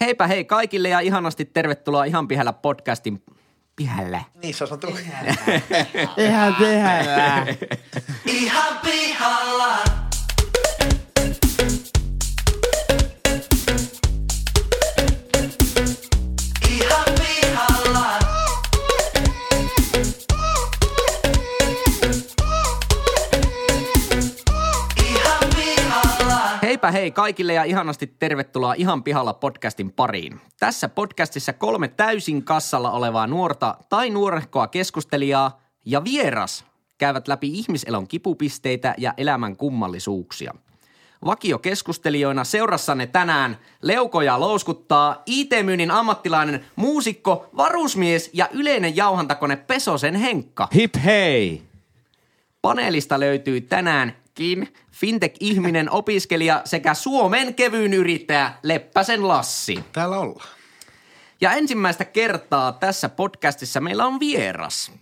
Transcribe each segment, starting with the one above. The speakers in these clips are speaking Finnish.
Heipä hei kaikille ja ihanasti tervetuloa Ihan pihällä podcastin pihälle. Niin, se on sanottu. Ihan pihällä. Ihan pihalla. Ihan Heipä hei kaikille ja ihanasti tervetuloa Ihan pihalla podcastin pariin. Tässä podcastissa kolme täysin kassalla olevaa nuorta tai nuorehkoa keskustelijaa ja vieras käyvät läpi ihmiselon kipupisteitä ja elämän kummallisuuksia. Vakiokeskustelijoina seurassanne tänään leukoja louskuttaa IT-myynnin ammattilainen, muusikko, varusmies ja yleinen jauhantakone Pesosen Henkka. Hip hei. Paneelista löytyy tänäänkin fintech-ihminen, opiskelija sekä Suomen kevyyn yrittäjä Leppäsen Lassi. Täällä ollaan. Ja ensimmäistä kertaa tässä podcastissa meillä on vieras.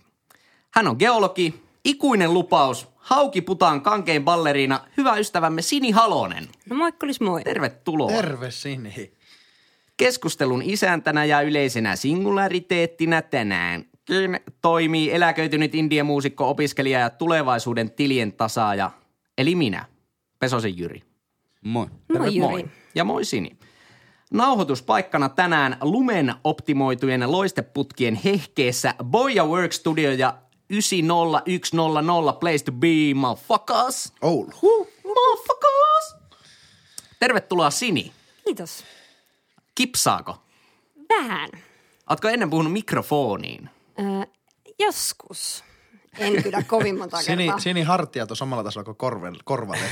Hän on geologi, ikuinen lupaus, haukiputaan kankein balleriina, hyvä ystävämme Sini Halonen. No moikkulis moi. Tervetuloa. Terve Sini. Keskustelun isäntänä ja yleisenä singulariteettina tänäänkin toimii eläköitynyt indiemuusikko, opiskelija ja tulevaisuuden tilien tasaaja, eli minä, Pesosen Jyri. Moi. Moi Jyri. Moi. Ja moi Sini. Nauhoituspaikkana tänään lumen optimoitujen loisteputkien hehkeessä Boya Work Studio ja 90100 Place to be, motherfuckers. Oulu. Huh, motherfuckers. Tervetuloa Sini. Kiitos. Kipsaako? Vähän. Ootko ennen puhunut mikrofoniin? Ö, joskus. En kyllä kovin monta Sini, kertaa. Sini hartiat on samalla tasolla kuin korven, korvalle.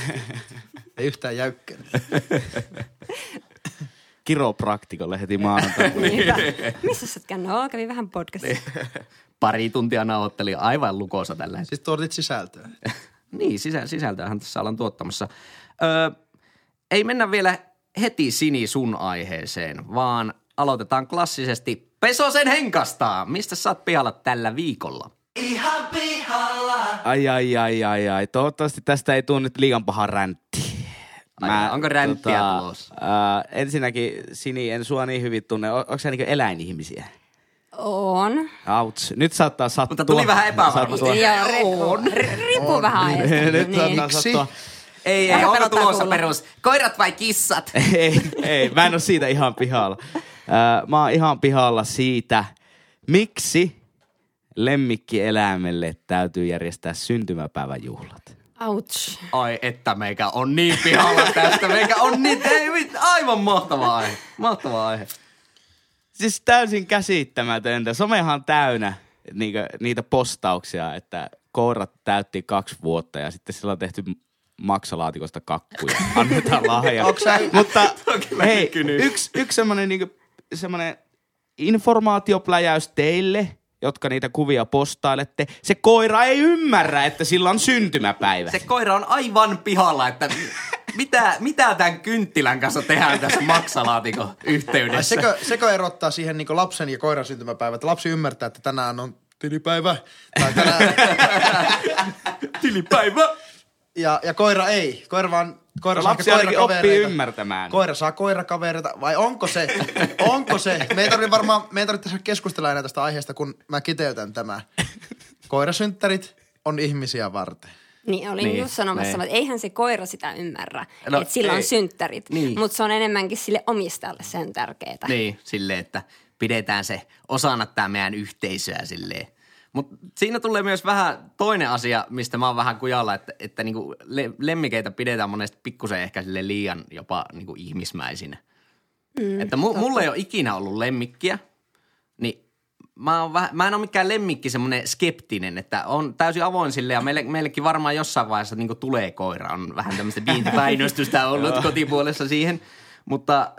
Ei yhtään jäykkäinen. Kiropraktikolle heti maanantaina. Missä sä oot? No, kävin vähän podcastissa. Pari tuntia nauhoitteli aivan lukossa tällä hetkellä. Siis tuotit sisältöä. Niin, sisä, sisältöähän tässä ollaan tuottamassa. Öö, ei mennä vielä heti Sini sun aiheeseen, vaan aloitetaan klassisesti Pesosen Henkasta. Mistä sä oot pihalla tällä viikolla? Ihan. Ai, ai, ai, ai, ai. Toivottavasti tästä ei tule nyt liian paha räntti. Ai, onko ränttiä tulossa? Äh, ensinnäkin, Sini, en sua niin hyvin tunne. O- onko sä niinku eläinihmisiä? On. Auts. Nyt saattaa sattua. Mutta tuli vähän epävarmuutta. Sattua. Ja ri- riippuu vähän ajasta. Nyt niin. saattaa Miksi? sattua. Ei, ei, onko tulossa kuulla. perus? Koirat vai kissat? ei, ei, mä en ole siitä ihan pihalla. Äh, mä oon ihan pihalla siitä, miksi lemmikkieläimelle täytyy järjestää syntymäpäiväjuhlat. Ouch. Ai että meikä on niin pihalla tästä. Meikä on niin, ei, mit- aivan mahtava aihe. Mahtava aihe. Siis täysin käsittämätöntä. Somehan on täynnä niitä, niitä postauksia, että koirat täytti kaksi vuotta ja sitten sillä on tehty maksalaatikosta kakkuja. Annetaan lahja. Mutta hei, yksi, yksi semmoinen niinku, semmoinen informaatiopläjäys teille, jotka niitä kuvia postailette. Se koira ei ymmärrä, että sillä on syntymäpäivä. Se koira on aivan pihalla, että mitä, mitä tämän kynttilän kanssa tehdään tässä maksalaatikon Ai yhteydessä. sekö, sekö erottaa siihen niin lapsen ja koiran syntymäpäivä, että lapsi ymmärtää, että tänään on tilipäivä. Tai tänään, Tilipäivä. ja, ja koira ei. Koira vaan, koira saa Lapsi ainakin oppii ymmärtämään. Koira saa koirakavereita, vai onko se? Onko se? Me ei tarvitse varmaan, me ei tarvitse keskustella enää tästä aiheesta, kun mä kiteytän tämä. Koirasynttärit on ihmisiä varten. Niin, olin Niin, just sanomassa, niin. että eihän se koira sitä ymmärrä, No, no, että sillä ei. on synttärit. Niin. Mutta se on enemmänkin sille omistajalle sen tärkeää. Niin, silleen, että pidetään se osana tämä meidän yhteisöä silleen. Mutta siinä tulee myös vähän toinen asia, mistä mä oon vähän kujalla, että, että niinku le- lemmikeitä pidetään monesti pikkusen ehkä sille liian jopa niinku ihmismäisinä. Mm, että mu- mulla ei ole ikinä ollut lemmikkiä, niin mä, oon vähän, mä en ole mikään lemmikki semmoinen skeptinen, että on täysin avoin sille ja meille, meillekin varmaan jossain vaiheessa niin tulee koira. On vähän tämmöistä viintipainostusta ollut kotipuolessa siihen, mutta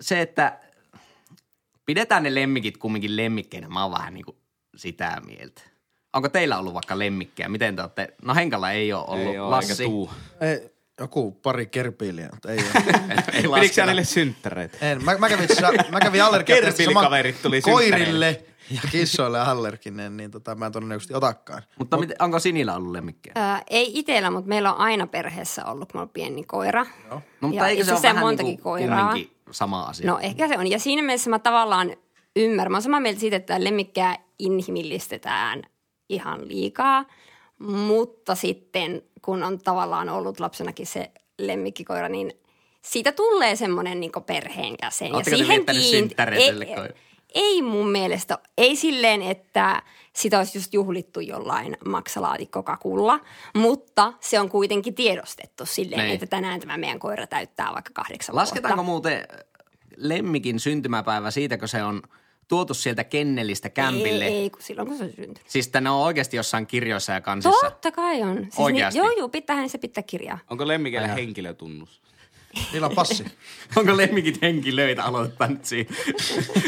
se, että pidetään ne lemmikit kumminkin lemmikkeinä, mä oon vähän niin kuin sitä mieltä. Onko teillä ollut vaikka lemmikkejä? Miten te olette? No Henkalla ei ole ollut. Ei oo, Lassi. Ei, joku pari kerpiiliä, mutta ei ole. ei Pidikö niille synttäreitä? En. Mä, mä kävin, mä kävin allergiatestissa Kerpilikaverit tuli koirille ja kissoille allerginen, niin tota, mä en todennäköisesti otakaan. Mutta miten, onko Sinillä ollut lemmikkejä? Ää, ei itsellä, mutta meillä on aina perheessä ollut, kun on pieni koira. No, mutta ja eikö se ole vähän montakin niin kuin koiraa. sama asia. No ehkä se on. Ja siinä mielessä mä tavallaan ymmärrän. Mä oon samaa mieltä siitä, että lemmikkää inhimillistetään ihan liikaa. Mutta sitten kun on tavallaan ollut lapsenakin se lemmikkikoira, niin siitä tulee semmoinen niin perheen. Ootteko te viettänyt synttäreitä ei, ei mun mielestä, ei silleen, että sitä olisi just juhlittu jollain maksalaatikkokakulla, mutta se on kuitenkin tiedostettu silleen, Niin. että tänään tämä meidän koira täyttää vaikka kahdeksan Lasketaanko vuotta. muuten lemmikin syntymäpäivä siitä, kun se on tuotu sieltä kennelistä kämpille? Ei, ei, kun silloin kun se on syntynyt. Siis ne on oikeasti jossain kirjoissa ja kansissa. Totta kai on. Siis Oikeasti? Niin, joo, joo, pitäähän se pitää kirjaa. Onko lemmikeillä henkilötunnus? Niillä on passi. Onko lemmikit henkilöitä? Aloitetaan nyt siinä.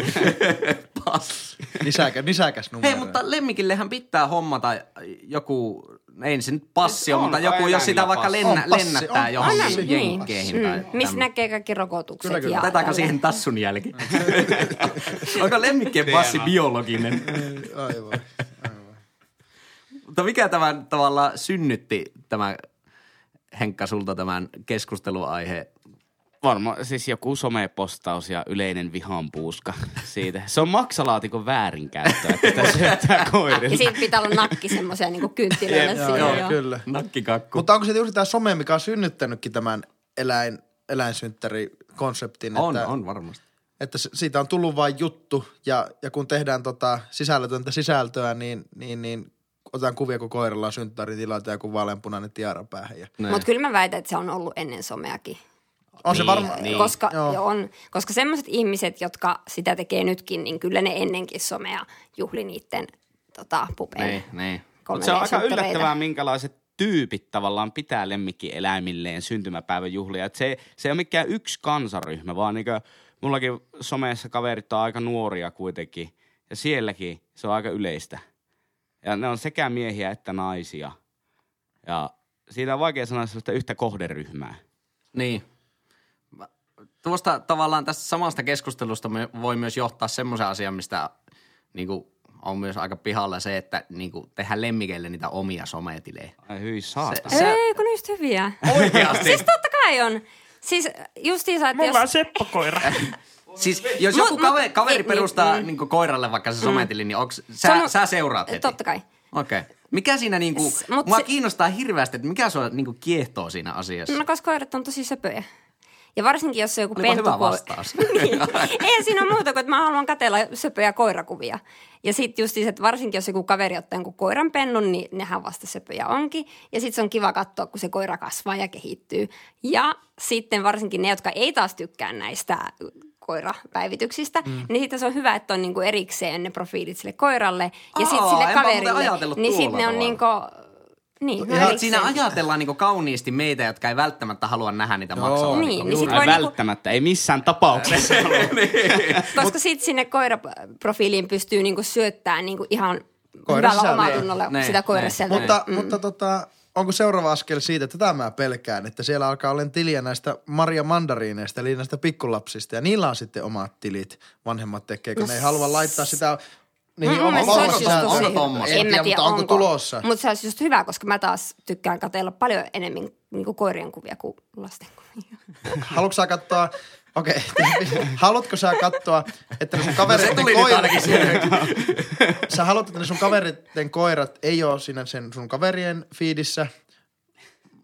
Passi. Nisäkä, nisäkäs numero. Hei, mutta lemmikillehän pitää hommata joku, ei se nyt passi ole, On, mutta joku, jos sitä vaikka passi. lennä, On passi, lennättää on johonkin passi. jenkkeihin. Mm, Tai Missä näkee kaikki rokotukset. Kyllä, kyllä. ja Otetaanko siihen tassun jälki? Onko lemmikkien passi biologinen? Aivan. Mutta mikä tämän tavalla synnytti tämä Henkka sulta tämän keskusteluaihe? Varmaan siis joku somepostaus ja yleinen vihanpuuska siitä. Se on maksalaatikon väärinkäyttöä, että sitä syöttää Ja koirille. siitä pitää olla nakki semmoisia niin kynttilöillä Joo, siinä. joo, joo. kyllä. Nakkikakku. Mutta onko se juuri tämä some, mikä on synnyttänytkin tämän eläin, eläinsynttäri-konseptin? on, että, on varmasti. Että se- siitä on tullut vain juttu ja, ja kun tehdään tota sisällötöntä sisältöä, niin, niin, niin otetaan kuvia, kun koiralla on synttäritila ja joku vaaleanpunainen tiara päähän. Ja... Mutta kyllä mä väitän, että se on ollut ennen someakin. On se Niin, varmaan... niin. Koska, Joo. on, koska semmoiset ihmiset, jotka sitä tekee nytkin, niin kyllä ne ennenkin somea juhli niiden tota, pupeen. Niin, niin. Mutta se on aika 3D-synttäreitä. yllättävää, minkälaiset tyypit tavallaan pitää lemmikkieläimilleen syntymäpäivän juhlia. Et se, se ei ole mikään yksi kansaryhmä, vaan niinku, mullakin somessa kaverit on aika nuoria kuitenkin. Ja sielläkin se on aika yleistä. Ja ne on sekä miehiä että naisia. Ja siitä on vaikea sanoa sellaista yhtä kohderyhmää. Niin. Tuosta tavallaan tästä samasta keskustelusta me voi myös johtaa semmoisen asian, mistä niin kuin, on myös aika pihalla se, että niin kuin, tehdään lemmikeille niitä omia sometilejä. Ai hyi saatana. Se- Ei, kun niistä hyviä. Oikeasti? siis totta kai on. Siis justiinsa, että jos... seppokoira. Siis jos Mut- joku mut- kaveri, kaveri niin, perustaa niin, mm. niin koiralle vaikka se sometili, niin onks, sä, Sano- sä seuraat heti? Totta kai. Okei. Okay. Mikä siinä niinku, S- mut mua se- kiinnostaa hirveästi, että mikä sua niinku kiehtoo siinä asiassa? No, koska koirat on tosi söpöjä. Ja varsinkin, jos se on joku Olipa hyvä vastaus. niin. Ei siinä ole muuta kuin, että mä haluan katella söpöjä koirakuvia. Ja sitten just että varsinkin, jos joku kaveri ottaa jonkun koiran pennun, niin nehän vasta söpöjä onkin. Ja sitten se on kiva katsoa, kun se koira kasvaa ja kehittyy. Ja sitten varsinkin ne, jotka ei taas tykkää näistä koirapäivityksistä, mm. niin sitten se on hyvä, että on niinku erikseen ne profiilit sille koiralle ja sitten sille kaverille. Niin sitten ne on niinku, niin, ne on Ja siinä ajatellaan niinku kauniisti meitä, jotka ei välttämättä halua nähdä niitä Joo. maksaa. Niin, niin sit voi niinku, välttämättä, ei missään tapauksessa. koska sitten sinne koiraprofiiliin pystyy niinku syöttämään niinku ihan Koiran hyvällä omatunnolla Ne, sitä ne. koirasseltä. Mutta, mm. mutta tota, onko seuraava askel siitä, että tätä mä pelkään, että siellä alkaa olla tiliä näistä Maria Mandariineista, eli näistä pikkulapsista, ja niillä on sitten omat tilit, vanhemmat tekee, kun No ne ei halua laittaa sitä niihin Mm, omaan mielestä se olisi Onko just tosi- tommosia? En tiedä, mutta onko tulossa? Mutta se olisi just hyvä, koska mä taas tykkään katsella paljon enemmän niinku koirien kuvia kuin lasten kuvia. Haluatko sä katsoa, okei, okay. haluatko sä katsoa, että ne sun No se kavereiden tuli nyt koirat, sä haluat, että ne sun kavereiden koirat ei ole siinä sen sun kaverien fiidissä,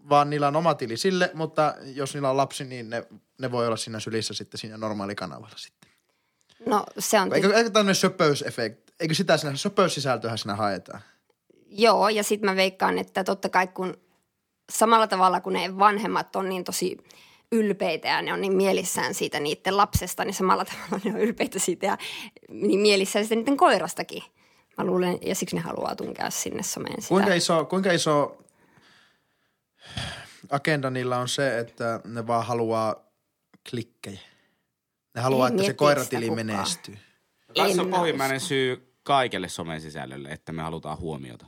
vaan niillä on oma tili sille, mutta jos niillä on lapsi, niin ne, ne voi olla siinä sylissä sitten siinä normaalikanavalla sitten. No se on... Eikö, eikö tämmöinen söpöysefekti, eikö sitä siinä, söpöyssisältöhän siinä haetaan? Joo, ja sitten mä veikkaan, että totta kai kun samalla tavalla kun ne vanhemmat on niin tosi ylpeitä ja ne on niin mielissään siitä niiden lapsesta, niin samalla tavalla ne on ylpeitä siitä ja niin mielissään siitä niiden koirastakin. Mä luulen, ja siksi ne haluaa tunkea sinne someen sitä. Kuinka iso, kuinka iso agenda niillä on se, että ne vaan haluaa klikkejä? Ne haluaa, Ei että se koiratili menestyy. Tässä on En mä pohjimmäinen syy kaikelle somen sisällölle, että me halutaan huomiota.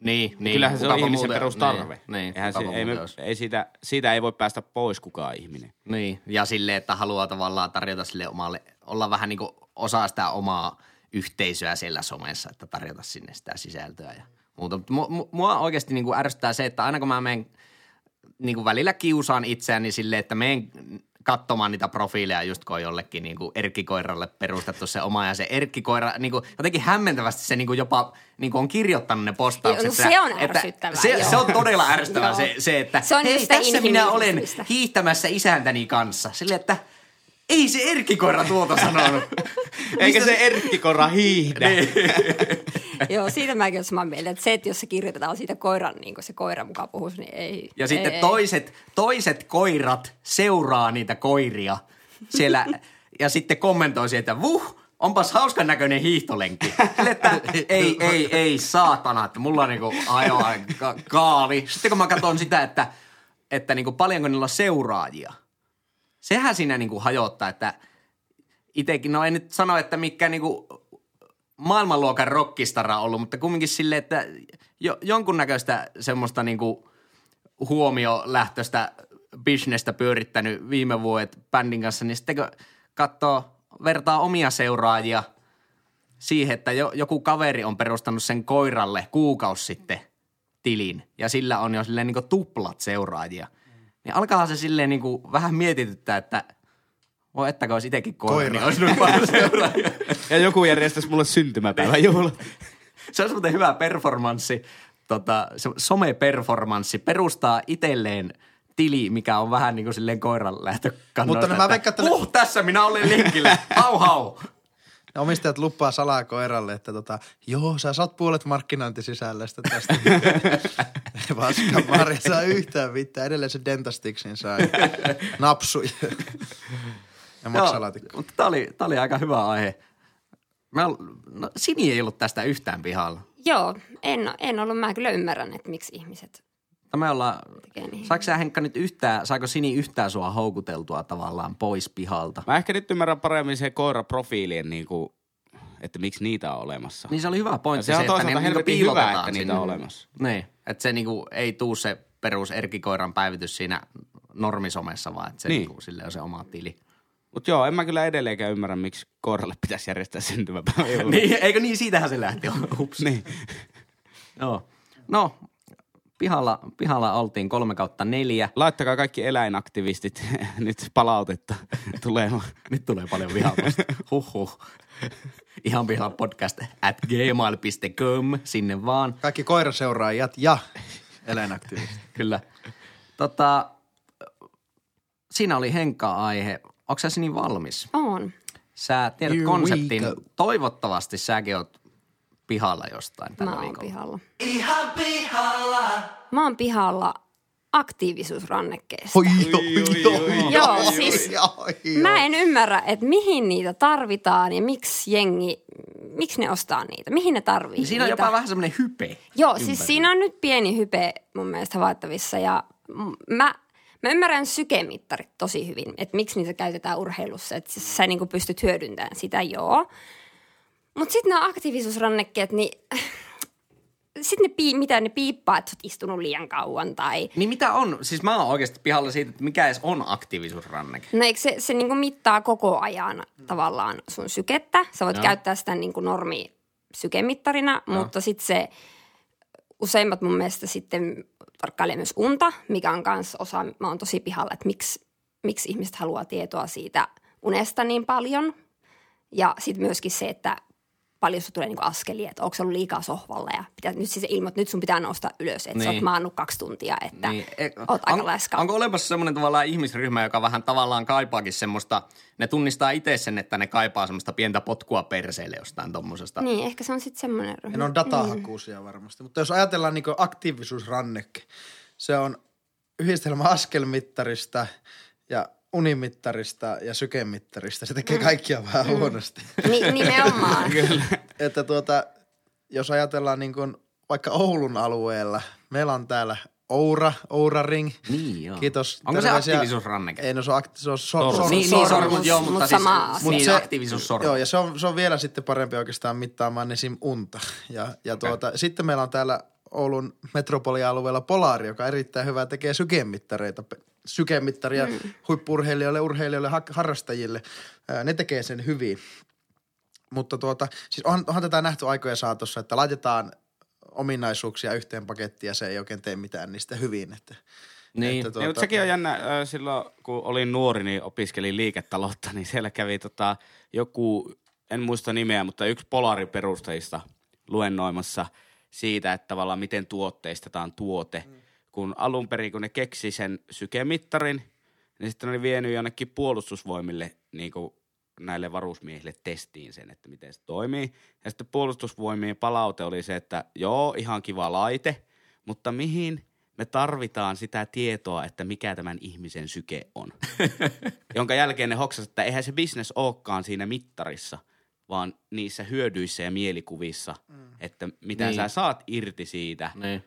Niin, niin. Kyllähän se on ihmisen muuten- perustarve. Niin, niin Eihän se, ei me, ei siitä, siitä ei voi päästä pois kukaan ihminen. Niin, ja sille, että haluaa tavallaan tarjota sille omalle, olla vähän niin kuin osa sitä omaa yhteisöä siellä somessa, että tarjota sinne sitä sisältöä ja muuta. Mua oikeasti niin kuin ärsyttää se, että aina kun mä menen niin kuin välillä kiusaan itseäni silleen, että menen katsomaan niitä profiileja just kun on jollekin niin kuin erkkikoiralle perustettu se oma ja se erkkikoira niin kuin, jotenkin hämmentävästi se niin kuin jopa niin kuin on kirjoittanut ne postaukset. Joo, no se on ärsyttävää, se, joo. se, on todella ärsyttävää se, se, että Se on hei, tässä minä olen hiihtämässä isäntäni kanssa. Silleen, että ei se erkkikoira tuota sanonut. Eikä se erkkikora hiihdä. Niin. Joo, siitä mäkin olen samaa mieltä, että se, että jos se kirjoitetaan siitä koiran, niin kuin se koira mukaan puhuisi, niin ei. Ja ei, sitten ei. toiset, toiset koirat seuraa niitä koiria siellä ja sitten kommentoi että vuh, onpas hauskan näköinen hiihtolenkki. Sille, että ei, ei, ei, saatana, että mulla on niinku ajoa ka- kaali. Sitten kun mä katson sitä, että, että niinku paljonko niillä on seuraajia. Sehän siinä niinku hajottaa, että itekin, no en nyt sano, että mikä niinku maailmanluokan rockistara ollut, mutta kumminkin silleen, että jo, jonkunnäköistä semmoista niinku huomiolähtöistä bisnestä pyörittänyt viime vuodet bändin kanssa, niin sitten kun katsoo, vertaa omia seuraajia siihen, että jo, joku kaveri on perustanut sen koiralle kuukausi sitten tilin ja sillä on jo silleen niin tuplat seuraajia, niin alkaa se silleen niin vähän mietityttää, että voi että kun olisi itsekin koira, Koira. niin olisi. Ja joku järjestäisi mulle syntymäpäivän juhla. Se on muuten hyvä performanssi, tota, se some-performanssi, perustaa itselleen tili, mikä on vähän niin kuin silleen koiran lähtökannoista. Mutta no mä että, veikkaan, että Uh, tässä minä olen lenkillä, hau hau. Omistajat lupaa salaa koiralle, että tota, joo, sä saat puolet markkinointisisällöstä tästä. Paska Marja saa yhtään mitään. Edelleen se Dentastixin sai napsuja. ja maksalaatikko. mutta tämä oli, tää oli aika hyvä aihe. Mä, no, Sini ei ollut tästä yhtään pihalla. Joo, en, en ollut. Mä kyllä ymmärrän, että miksi ihmiset Me ollaan, tekee niin. saiko sä Henkka nyt yhtään, saiko Sini yhtään sua houkuteltua tavallaan pois pihalta? Mä ehkä nyt ymmärrän paremmin se koiraprofiilien, niin kuin, että miksi niitä on olemassa. Niin se oli hyvä Ja pointti se on että toisaalta ne niinku helvetin hyvä, että niitä on olemassa. Niin, että se niinku ei tuu se perus erkikoiran päivitys siinä normisomessa, vaan että se Niin. niinku, sille on se oma tili. Mutta joo, en mä kyllä edelleenkään ymmärrä, miksi koiralle pitäisi järjestää syntymäpäivä. niin, eikö niin? Siitähän se lähti. Hups. niin. Joo. No, pihalla, pihalla oltiin kolme kautta neljä. Laittakaa kaikki eläinaktivistit nyt palautetta tulemaan. Nyt tulee paljon vihaamasta. Huhhuh. Ihan pihalla podcast at gmail.com, sinne vaan. Kaikki koiraseuraajat ja eläinaktivistit. Kyllä. Tota, siinä oli Henkka-aihe. Onko sä niin valmis? On. Sä tiedät Here konseptin. Toivottavasti säkin oot pihalla jostain tällä Mä oon viikolla. pihalla. Ihan pihalla. Mä oon pihalla aktiivisuusrannekkeesta. Oi, oi, oi, Joo, oi, siis oi, oi. Mä en ymmärrä, että mihin niitä tarvitaan ja miksi jengi, miksi ne ostaa niitä, mihin ne tarvii Niin siinä on niitä. jopa vähän semmoinen hype. Joo, ympärillä. siis siinä on nyt pieni hype mun mielestä havaittavissa ja mä, mä ymmärrän sykemittarit tosi hyvin, että miksi niitä käytetään urheilussa, että siis sä niinku pystyt hyödyntämään sitä, joo. Mutta sitten nämä aktiivisuusrannekkeet, niin sitten ne, pii, mitä ne piippaa, että sä oot istunut liian kauan tai Niin mitä on? Siis mä oon oikeasti pihalla siitä, että mikä edes on aktiivisuusranneke. No eikö se, se niinku mittaa koko ajan tavallaan sun sykettä. Sä voit Joo. käyttää sitä niinku normi sykemittarina, mutta sitten se useimmat mun mielestä sitten tarkkailee myös unta, mikä on kanssa osa, mä oon tosi pihalla, että miksi, miksi ihmiset haluaa tietoa siitä unesta niin paljon. Ja sitten myöskin se, että paljon sulla tulee niinku askelia, että onko se ollut liikaa sohvalla ja pitää, nyt siis ilmoit, nyt sun pitää nousta ylös, että niin. sä Niin. oot maannut kaksi tuntia, että Niin, e- oot aika on, läskä. onko olemassa semmoinen tavallaan ihmisryhmä, joka vähän tavallaan kaipaakin semmoista, ne tunnistaa itse sen, että ne kaipaa semmoista pientä potkua perseelle jostain tommosesta. Niin, ehkä se on sitten semmoinen ryhmä. Ne on datahakuisia varmasti. Mutta jos ajatellaan niin aktiivisuusranneke, se on yhdistelmä askelmittarista ja unimittarista ja sykemittarista. Se tekee kaikkia vähän huonosti. Ni, nimenomaan. että tuota, jos ajatellaan niin kuin vaikka Oulun alueella, meillä on täällä Oura, Oura Ring. Niin, joo. Kiitos. Onko se aktiivisuusranneke? Ei, no se on, akti- se on so, Sormus. sor, niin, sormus. niin sormut, joo, mutta Mut siis sama niin, se- aktiivisuussormus. Joo, ja se on, se on vielä sitten parempi oikeastaan mittaamaan esim. unta. Ja, ja tuota, sitten meillä on täällä Oulun metropolialueella Polari, joka erittäin hyvää tekee sykemittareita. Sykemittaria mm. huippurheilijoille, urheilijoille, ha- harrastajille. Ää, Ne tekee sen hyvin. Mutta tuota, siis onhan, onhan tätä nähty aikojen saatossa, että laitetaan ominaisuuksia yhteen pakettiin ja se ei oikein tee mitään niistä hyvin. Että Niin. Että Niin, mutta sekin on jännä, silloin kun olin nuori, niin opiskelin liiketaloutta, niin siellä kävi tota, joku, en muista nimeä, mutta yksi polariperustajista luennoimassa siitä, että tavallaan miten tuotteistetaan tuote. Mm. Kun alun perin, kun ne keksi sen sykemittarin, niin sitten ne oli vienyt jonnekin puolustusvoimille niin kuin näille varusmiehille testiin sen, että miten se toimii. Ja sitten puolustusvoimien palaute oli se, että joo, ihan kiva laite, mutta mihin me tarvitaan sitä tietoa, että mikä tämän ihmisen syke on. Jonka jälkeen ne hoksasivat, että eihän se business olekaan siinä mittarissa, vaan niissä hyödyissä ja mielikuvissa, mm. että mitä Niin. sä saat irti siitä, Niin.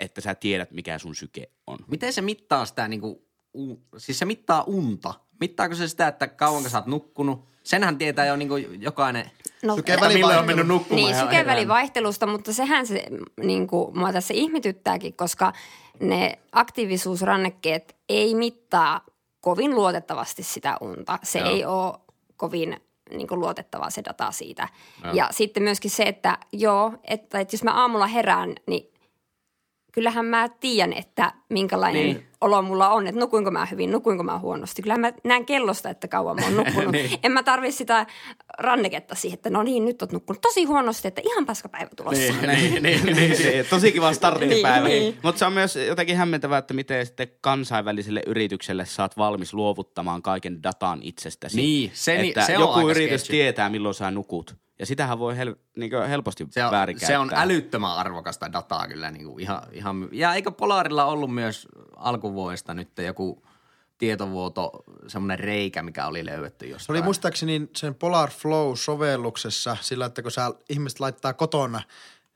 Että sä tiedät, mikä sun syke on. Miten se mittaa sitä niinku, u, siis se mittaa unta? Mittaako se sitä, että kauanko sä oot nukkunut? Senhän tietää jo niinku jokainen, No, Syke- että milloin on mennyt nukkumaan. Niin, ja sykevälivaihtelusta, mutta sehän se niin kuin, mua tässä ihmetyttääkin, koska ne aktiivisuusrannekkeet ei mittaa kovin luotettavasti sitä unta. Se Joo. ei ole kovin niin kuin, luotettavaa se data siitä. Joo. Ja sitten myöskin se, että joo, että, että jos mä aamulla herään, niin kyllähän mä tiedän, että minkälainen Niin. niin. olo mulla on, että nukuinko mä hyvin, nukuinko mä huonosti. Kyllähän mä näen kellosta, että kauan mä oon nukkunut. Niin. En mä tarvi sitä ranneketta siihen, että no niin, nyt oot nukkunut tosi huonosti, että ihan paskapäivä tulossa. niin, niin, niin, niin, Niin, tosi kiva starttipäivä. Niin, niin, niin. Mutta se on myös jotenkin hämmentävää, että miten sitten kansainväliselle yritykselle saat valmis luovuttamaan kaiken datan itsestäsi. Niin, se että se on joku aika yritys sketchy. tietää, milloin sä nukut. Ja sitähän voi hel- niin helposti Se on, väärinkäyttää. se on älyttömän arvokasta dataa kyllä. Niin kuin ihan, ihan, ja eikö Polarilla ollut myös alkuvuodesta nyt joku tietovuoto, semmoinen reikä, mikä oli löydetty Se jostain? oli muistaakseni sen Polar Flow-sovelluksessa sillä, että kun sä, ihmiset laittaa kotona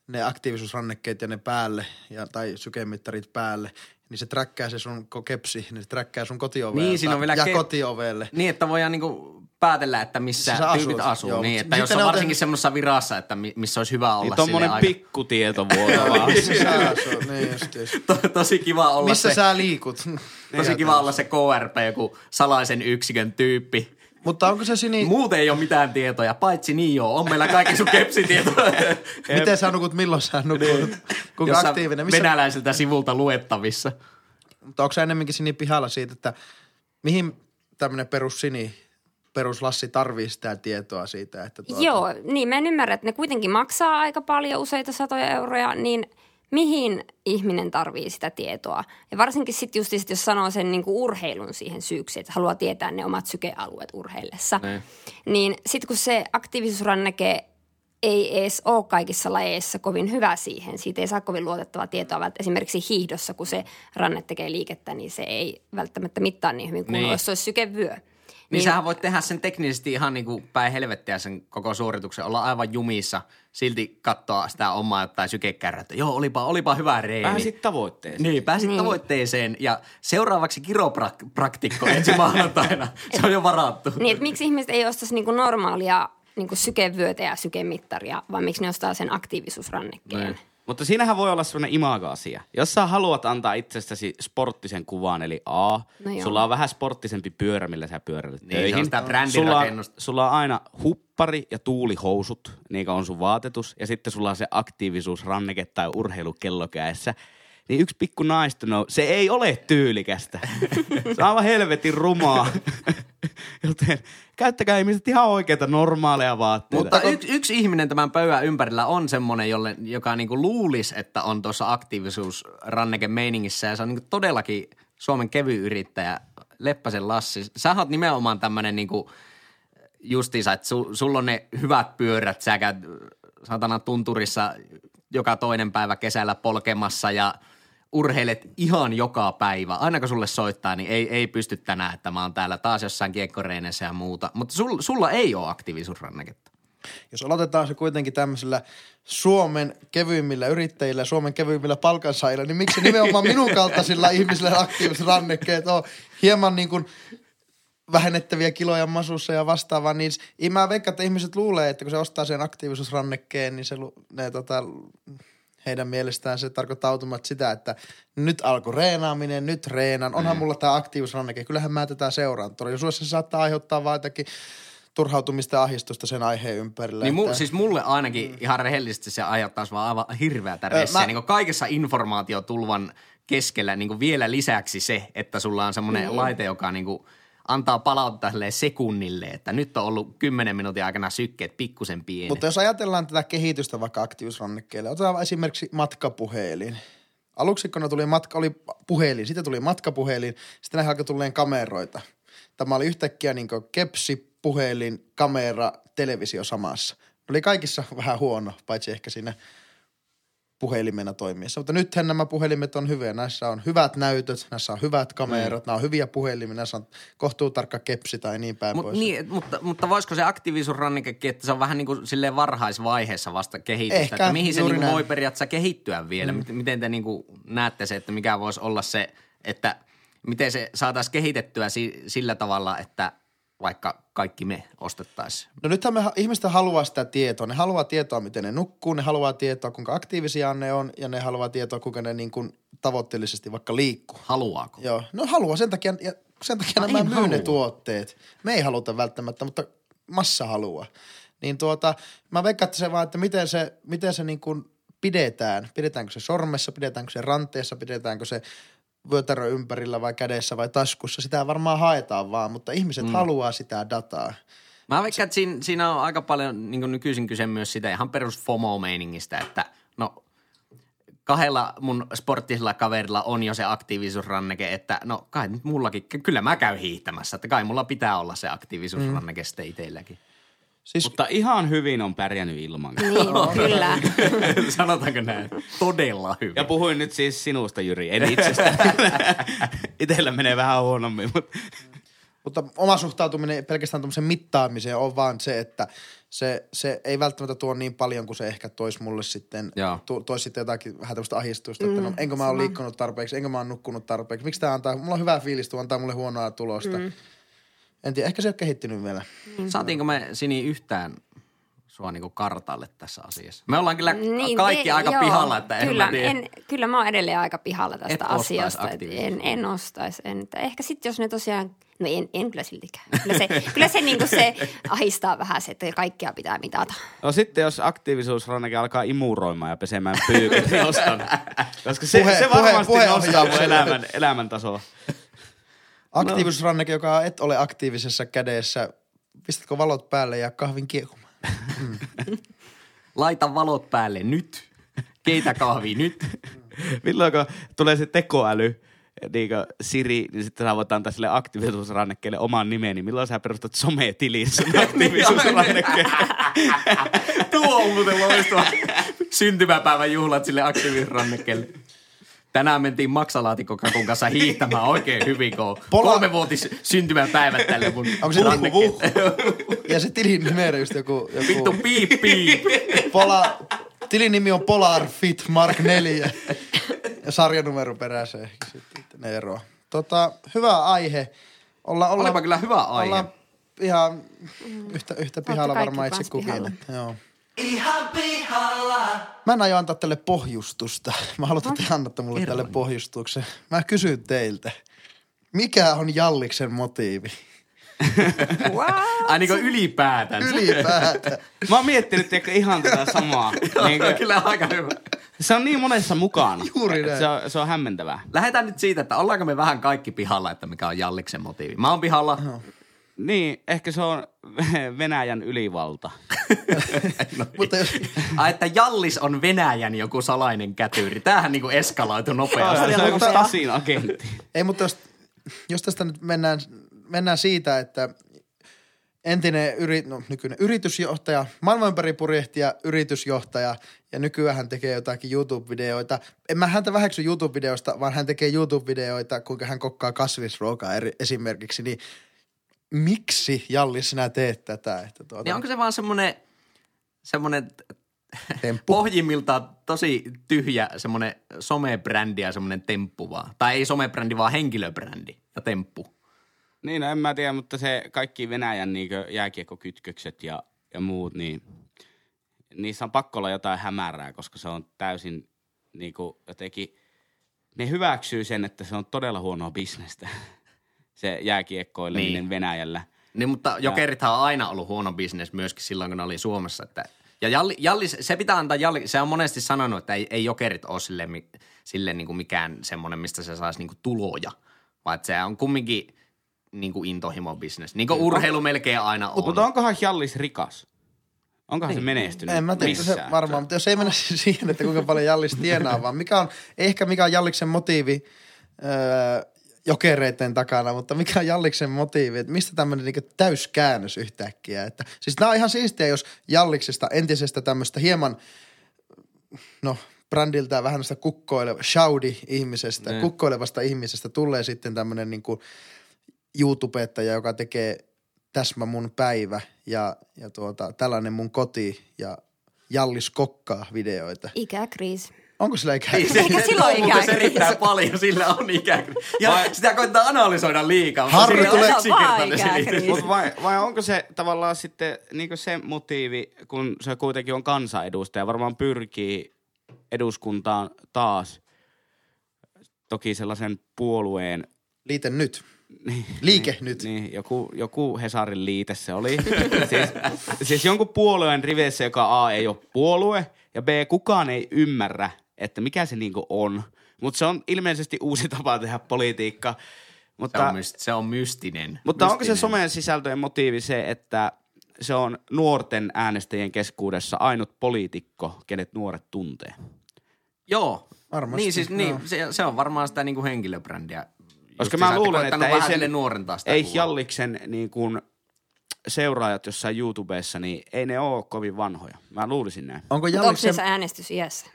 ne aktiivisuusrannekkeet ja ne päälle, ja, tai sykemittarit päälle, niin se träkkää se sun kepsi, niin se träkkää sun kotiovelta Niin, siinä on vielä ja ke- kotiovelle. Niin, että voidaan niinku päätellä, että missä sä tyypit asut, asuu. joo, niin, että jos on varsinkin tehnyt- semmoisessa virassa, että mi- missä olisi hyvä olla Niin tommonen silleen aika- pikkutietovuoto vaan. Missä sä asut, niin to, tosi kiva olla Missä se, sä liikut? tosi kiva olla se KRP, joku salaisen yksikön tyyppi. Mutta onko se Sini, Muuten ei ole mitään tietoja, paitsi niin joo, on meillä kaikki sun kepsitietoja. miten sä nukut, milloin sä nukut, kuinka Jossa aktiivinen? Missä, venäläiseltä sivulta luettavissa. mutta onko sä enemmänkin Sini pihalla siitä, että mihin tämmöinen perus Sini, perus Lassi tarvii sitä tietoa siitä, että tuota, Joo, niin mä en ymmärrä, että ne kuitenkin maksaa aika paljon, useita satoja euroja, niin mihin ihminen tarvii sitä tietoa? Ja varsinkin sitten just, sit, jos sanoo sen niinku urheilun siihen syyksi, että haluaa tietää ne omat sykealueet urheillessa, Niin. niin sitten kun se aktiivisuusranneke ei edes ole kaikissa lajeissa kovin hyvä siihen. Siitä ei saa kovin luotettavaa tietoa. Välttämättä Esimerkiksi hiihdossa, kun se ranne tekee liikettä, niin se ei välttämättä mittaa niin hyvin kuin Niin. niin. jos se olisi sykevyö. Niin, niin sähän voit tehdä sen teknisesti ihan niin kuin päin helvettiä sen koko suorituksen, olla aivan jumissa, silti katsoa sitä omaa jotain sykekärrää, että joo, olipa, olipa hyvä reeni. Pääsit tavoitteeseen. Niin, pääsit niin. Niin. tavoitteeseen ja seuraavaksi kiropraktikko ensi maanantaina. Se on jo varattu. Niin, että miksi ihmiset ei ostaisi niinku normaalia niinku sykevyötä ja sykemittaria, vaan miksi ne ostaa sen aktiivisuusrannekkeen? Niin. Mutta siinähän voi olla sellainen imago-asia. Jos sä haluat antaa itsestäsi sporttisen kuvan, eli A, No joo. sulla on vähän sporttisempi pyörä, millä sä pyöräilet Niin, se on töihin. sitä sulla, on, rakennusta. sulla on aina huppari ja tuulihousut, niin on sun vaatetus, ja sitten sulla on se aktiivisuusranneke tai urheilukello kädessä. Niin yksi pikku naistuno, se ei ole tyylikästä. se on aivan helvetin rumaa. Joten käyttäkää ihmiset ihan oikeita normaaleja vaatteita. Mutta yksi, yksi ihminen tämän pöydän ympärillä on semmoinen, jolle, joka niinku luulisi, että on tuossa aktiivisuusranneke meiningissä ja se on niinku todellakin Suomen kevyyrittäjä Leppäsen Lassi. Sä oot nimenomaan tämmöinen niinku justiinsa, että su, sulla on ne hyvät pyörät, sä käyt satana tunturissa joka toinen päivä kesällä polkemassa ja urheilet ihan joka päivä. Aina kun sulle soittaa, niin ei, ei pysty tänään, että mä oon täällä taas jossain kiekkoreeneissä ja muuta. Mutta sul, sulla ei ole aktiivisuusranneketta. Jos aloitetaan se kuitenkin tämmöisellä Suomen kevyimmillä yrittäjillä, Suomen kevyimmillä palkansaajilla, niin miksi nimenomaan minun kaltaisilla ihmisillä aktiiviset rannekkeet on hieman niin kuin vähennettäviä kiloja masussa ja vastaavaa, niin mä veikkaan, että ihmiset luulee, että kun se ostaa sen aktiivisuusrannekkeen, niin se, ne, tota, heidän mielestään se tarkoittaa automaattisesti sitä, että nyt alkoi reenaaminen, nyt reenan, onhan mulla tämä aktiivisuusranneke, kyllähän mä tätä seuraan. Todellisuudessa se saattaa aiheuttaa vaan jotakin turhautumista ja ahdistusta sen aiheen ympärillä. Niin mu, että- siis mulle ainakin ihan rehellisesti se ajattaisi vaan aivan hirveätä ressiä. mä- Niin kaikessa informaatiotulvan keskellä niin vielä lisäksi se, että sulla on semmoinen niin. laite, joka niin kuin antaa silleen sekunnille, että nyt on ollut 10 minuutin aikana sykkeet pikkusen pieni. Mutta jos ajatellaan tätä kehitystä vaikka aktiivisrannekkeelle, otetaan esimerkiksi matkapuhelin. Aluksi kun tuli matka, oli puhelin, sitten tuli matkapuhelin, sitten ne alkoi tulleen kameroita. Tämä oli yhtäkkiä niin kepsi, puhelin, kamera, televisio samassa. Oli kaikissa vähän huono, paitsi ehkä siinä puhelimena toimiessa. Mutta nythän nämä puhelimet on hyviä. Näissä on hyvät näytöt, näissä on hyvät kamerat, mm. nämä on hyviä puhelimia, näissä on kohtuu tarkka kepsi tai niin päin Mut, pois. niin, mutta, mutta voisiko se aktiivisuusrannikekin, että se on vähän niin kuin silleen varhaisvaiheessa vasta kehitystä, Ehkä, että mihin se niin kuin voi periaatteessa kehittyä vielä? Mm. Miten te niin kuin näette se, että mikä voisi olla se, että miten se saataisiin kehitettyä si- sillä tavalla, että vaikka kaikki me ostettaisiin? No nythän me, ihmiset haluaa sitä tietoa. Ne haluaa tietoa, miten ne nukkuu, ne haluaa tietoa, kuinka aktiivisia ne on ja ne haluaa tietoa, kuinka ne niin kuin tavoitteellisesti vaikka liikkuu. Haluaako? Joo, no haluaa sen takia, ja sen takia No nämä myy ne halua. tuotteet. Me ei haluta välttämättä, mutta massa haluaa. Niin tuota, mä veikkaan, se vaan, että miten se, miten se niin kuin pidetään. Pidetäänkö se sormessa, pidetäänkö se ranteessa, pidetäänkö se vyötärö ympärillä vai kädessä vai taskussa. Sitä varmaan haetaan vaan, mutta ihmiset mm. haluaa sitä dataa. Mä veikkaan, että siinä, siinä on aika paljon niin nykyisin kyse myös sitä ihan perus FOMO-meiningistä, että no kahdella mun sporttisella kaverilla on jo se aktiivisuusranneke, että no kai nyt mullakin, kyllä mä käyn hiihtämässä, että kai mulla pitää olla se aktiivisuusranneke mm. sitten itselläkin. Siis Mutta ihan hyvin on pärjännyt ilman. Niin, kyllä. Sanotaanko näin? Todella hyvin. Ja puhuin nyt siis sinusta, Jyri, en itsestä. Itellä menee vähän huonommin, mutta Mutta oma suhtautuminen pelkästään tuommoisen mittaamiseen on vaan se, että se, se ei välttämättä tuo niin paljon kuin se ehkä toisi mulle sitten, tu, toisi sitten jotakin vähän tämmöistä ahdistusta, että no, enkö mä ole liikkunut tarpeeksi, enkö mä ole nukkunut tarpeeksi. Miksi tämä antaa, mulla on hyvä fiilis, tuo antaa mulle huonoa tulosta. Mm. En tiedä, ehkä se ei ole kehittynyt vielä. Saatiinko me Sini yhtään sua niinku kartalle tässä asiassa? Me ollaan kyllä Niin, kaikki te- aika joo, pihalla, että en kyllä, mä tiedä. En, kyllä mä oon edelleen aika pihalla tästä Et asiasta. En, en ostaisi. En, ehkä sitten jos ne tosiaan, no en, en kyllä siltikään. Kyllä se, kyllä se, niin se ahistaa vähän se, että kaikkea pitää mitata. no sitten jos aktiivisuusranneke alkaa imuroimaan ja pesemään pyykin, niin ostan. Koska se, Puhe- se puhe- varmasti nostaa mun elämän, elämäntasoa. Aktiivisuusranneke, joka et ole aktiivisessa kädessä, pistätkö valot päälle ja kahvin kiekumaan? Laita valot päälle nyt. Keitä kahvi nyt. Milloin kun tulee se tekoäly, niin kuin Siri, niin sitten sä voit antaa sille aktiivisuusrannekkeelle oman nimen, niin milloin sä perustat sometilin sun aktiivisuusrannekkeen? Tuo on muuten loistava. Syntymäpäivän juhlat sille aktiivisrannekkeelle. Tänään mentiin maksalaatikokakun kanssa hiihtämään oikein hyvin, kun on Pola- kolmevuotis syntymäpäivät tälle mun Onko se rannekkeelle. Ja se tilin nimi just joku, joku Vittu piip piip. Pola, tilin nimi on Polar Fit Mark 4 ja sarjanumero perässä ehkä sitten ne eroa. Tota, hyvä aihe. Olla, olla, Olipa kyllä hyvä aihe. Olla ihan yhtä, yhtä pihalla varmaan itse kukin. Joo. Ihan pihalla. Mä en aio antaa tälle pohjustusta. Mä haluan, että te annatte mulle tälle pohjustuksen. Mä kysyn teiltä, mikä on Jalliksen motiivi? Wow. Ai niin kuin ylipäätään. Ylipäätään. Mä oon miettinyt tiedätkö, ihan tätä samaa. niin kuin, Kyllä aika hyvä. se on niin monessa mukana. Juuri näin. Se on, se on hämmentävää. Lähdetään nyt siitä, että ollaanko me vähän kaikki pihalla, että mikä on Jalliksen motiivi. Mä oon pihalla. Niin, ehkä se on Venäjän ylivalta. Mutta jos, Ai, että Jallis on Venäjän joku salainen kätyri. Tämähän niinku eskaloitu nopeasti. Se on joku mutta- Stasin agentti. ei, mutta jos, jos tästä nyt mennään, mennään siitä, että entinen yri, no, nykyinen yritysjohtaja, maailman ympäri purjehtija, yritysjohtaja ja nykyään hän tekee jotakin YouTube-videoita. En mä häntä väheksy YouTube-videoista, vaan hän tekee YouTube-videoita, kuinka hän kokkaa kasvisruokaa eri, esimerkiksi. Niin miksi, Jalli, sinä teet tätä? Että tuota, Niin onko se vaan semmoinen, semmoinen temppu? pohjimmiltaan tosi tyhjä semmoinen somebrändi ja semmoinen temppu vaan. Tai ei somebrändi, vaan henkilöbrändi ja temppu. Niin, no en mä tiedä, mutta se kaikki Venäjän niin jääkiekkokytkökset ja, ja muut, niin niissä on pakko olla jotain hämärää, koska se on täysin niin kuin jotenkin, ne hyväksyy sen, että se on todella huonoa bisnestä, se jääkiekkoileminen Niin. Venäjällä. Niin, mutta jokerithan on aina ollut huono bisnes myöskin silloin, kun ne oli Suomessa. Että Ja Jalli, Jallis, se pitää antaa Jalli, se on monesti sanonut, että ei, ei jokerit ole sille, sille niin kuin mikään semmoinen, mistä se saisi niin kuin tuloja, vaan että se on kumminkin niin kuin intohimo-business. Niin kuin urheilu melkein aina on. Mutta onkohan Jallis rikas? Onkohan se Niin. menestynyt En mä tiedä, se varmaan, mutta jos ei mennä siihen, että kuinka paljon Jallis tienaa, vaan mikä on, ehkä mikä on Jalliksen motiivi öö, jokereiden takana, mutta mikä on Jalliksen motiivi, että mistä tämmöinen niinku täyskäännös yhtäkkiä. Että, siis nämä on ihan siistiä, jos Jalliksesta, entisestä tämmöistä hieman, no brändiltään vähän sitä kukkoileva, shaudi-ihmisestä, Ne. kukkoilevasta ihmisestä tulee sitten tämmöinen niinku YouTubettaja, joka tekee täsmä mun päivä ja, ja tuota, tällainen mun koti ja Jallis kokkaa videoita. Ikäkriisi. Onko sillä ikään Ei se, Eikä se silloin ikäkriisi. erittäin paljon, sillä on ikäkriisi. Ja Vai- sitä koittaa analysoida liikaa, Harri tulee- yksinkertainen Se ikäkriisi. Vai, vai onko se tavallaan sitten niin se motiivi, kun se kuitenkin on kansanedustaja, varmaan pyrkii eduskuntaan taas toki sellaisen puolueen Liite nyt. Niin, Liike niin, nyt. Niin, joku, joku Hesarin liite se oli. siis, siis jonkun puolueen riveissä, joka A ei ole puolue ja B kukaan ei ymmärrä, että mikä se niinku on. Mutta se on ilmeisesti uusi tapa tehdä politiikkaa. Se Mutta, on, myst, se on mystinen. mutta onko se mystinen. somen sisältöjen motiivi se, että se on nuorten äänestäjien keskuudessa ainut poliitikko, kenet nuoret tuntee? Joo. Varmasti, Niin, siis, niin, se, se, on varmaan sitä niin kuin henkilöbrändiä. Koska mä luulen, että ei, sen, sille nuorentaa sitä ei kuvaa. Jalliksen niin kuin seuraajat jossain YouTubessa, niin ei ne ole kovin vanhoja. Mä luulisin näin. Onko Mutta onko Jalliksen se äänestysiässä?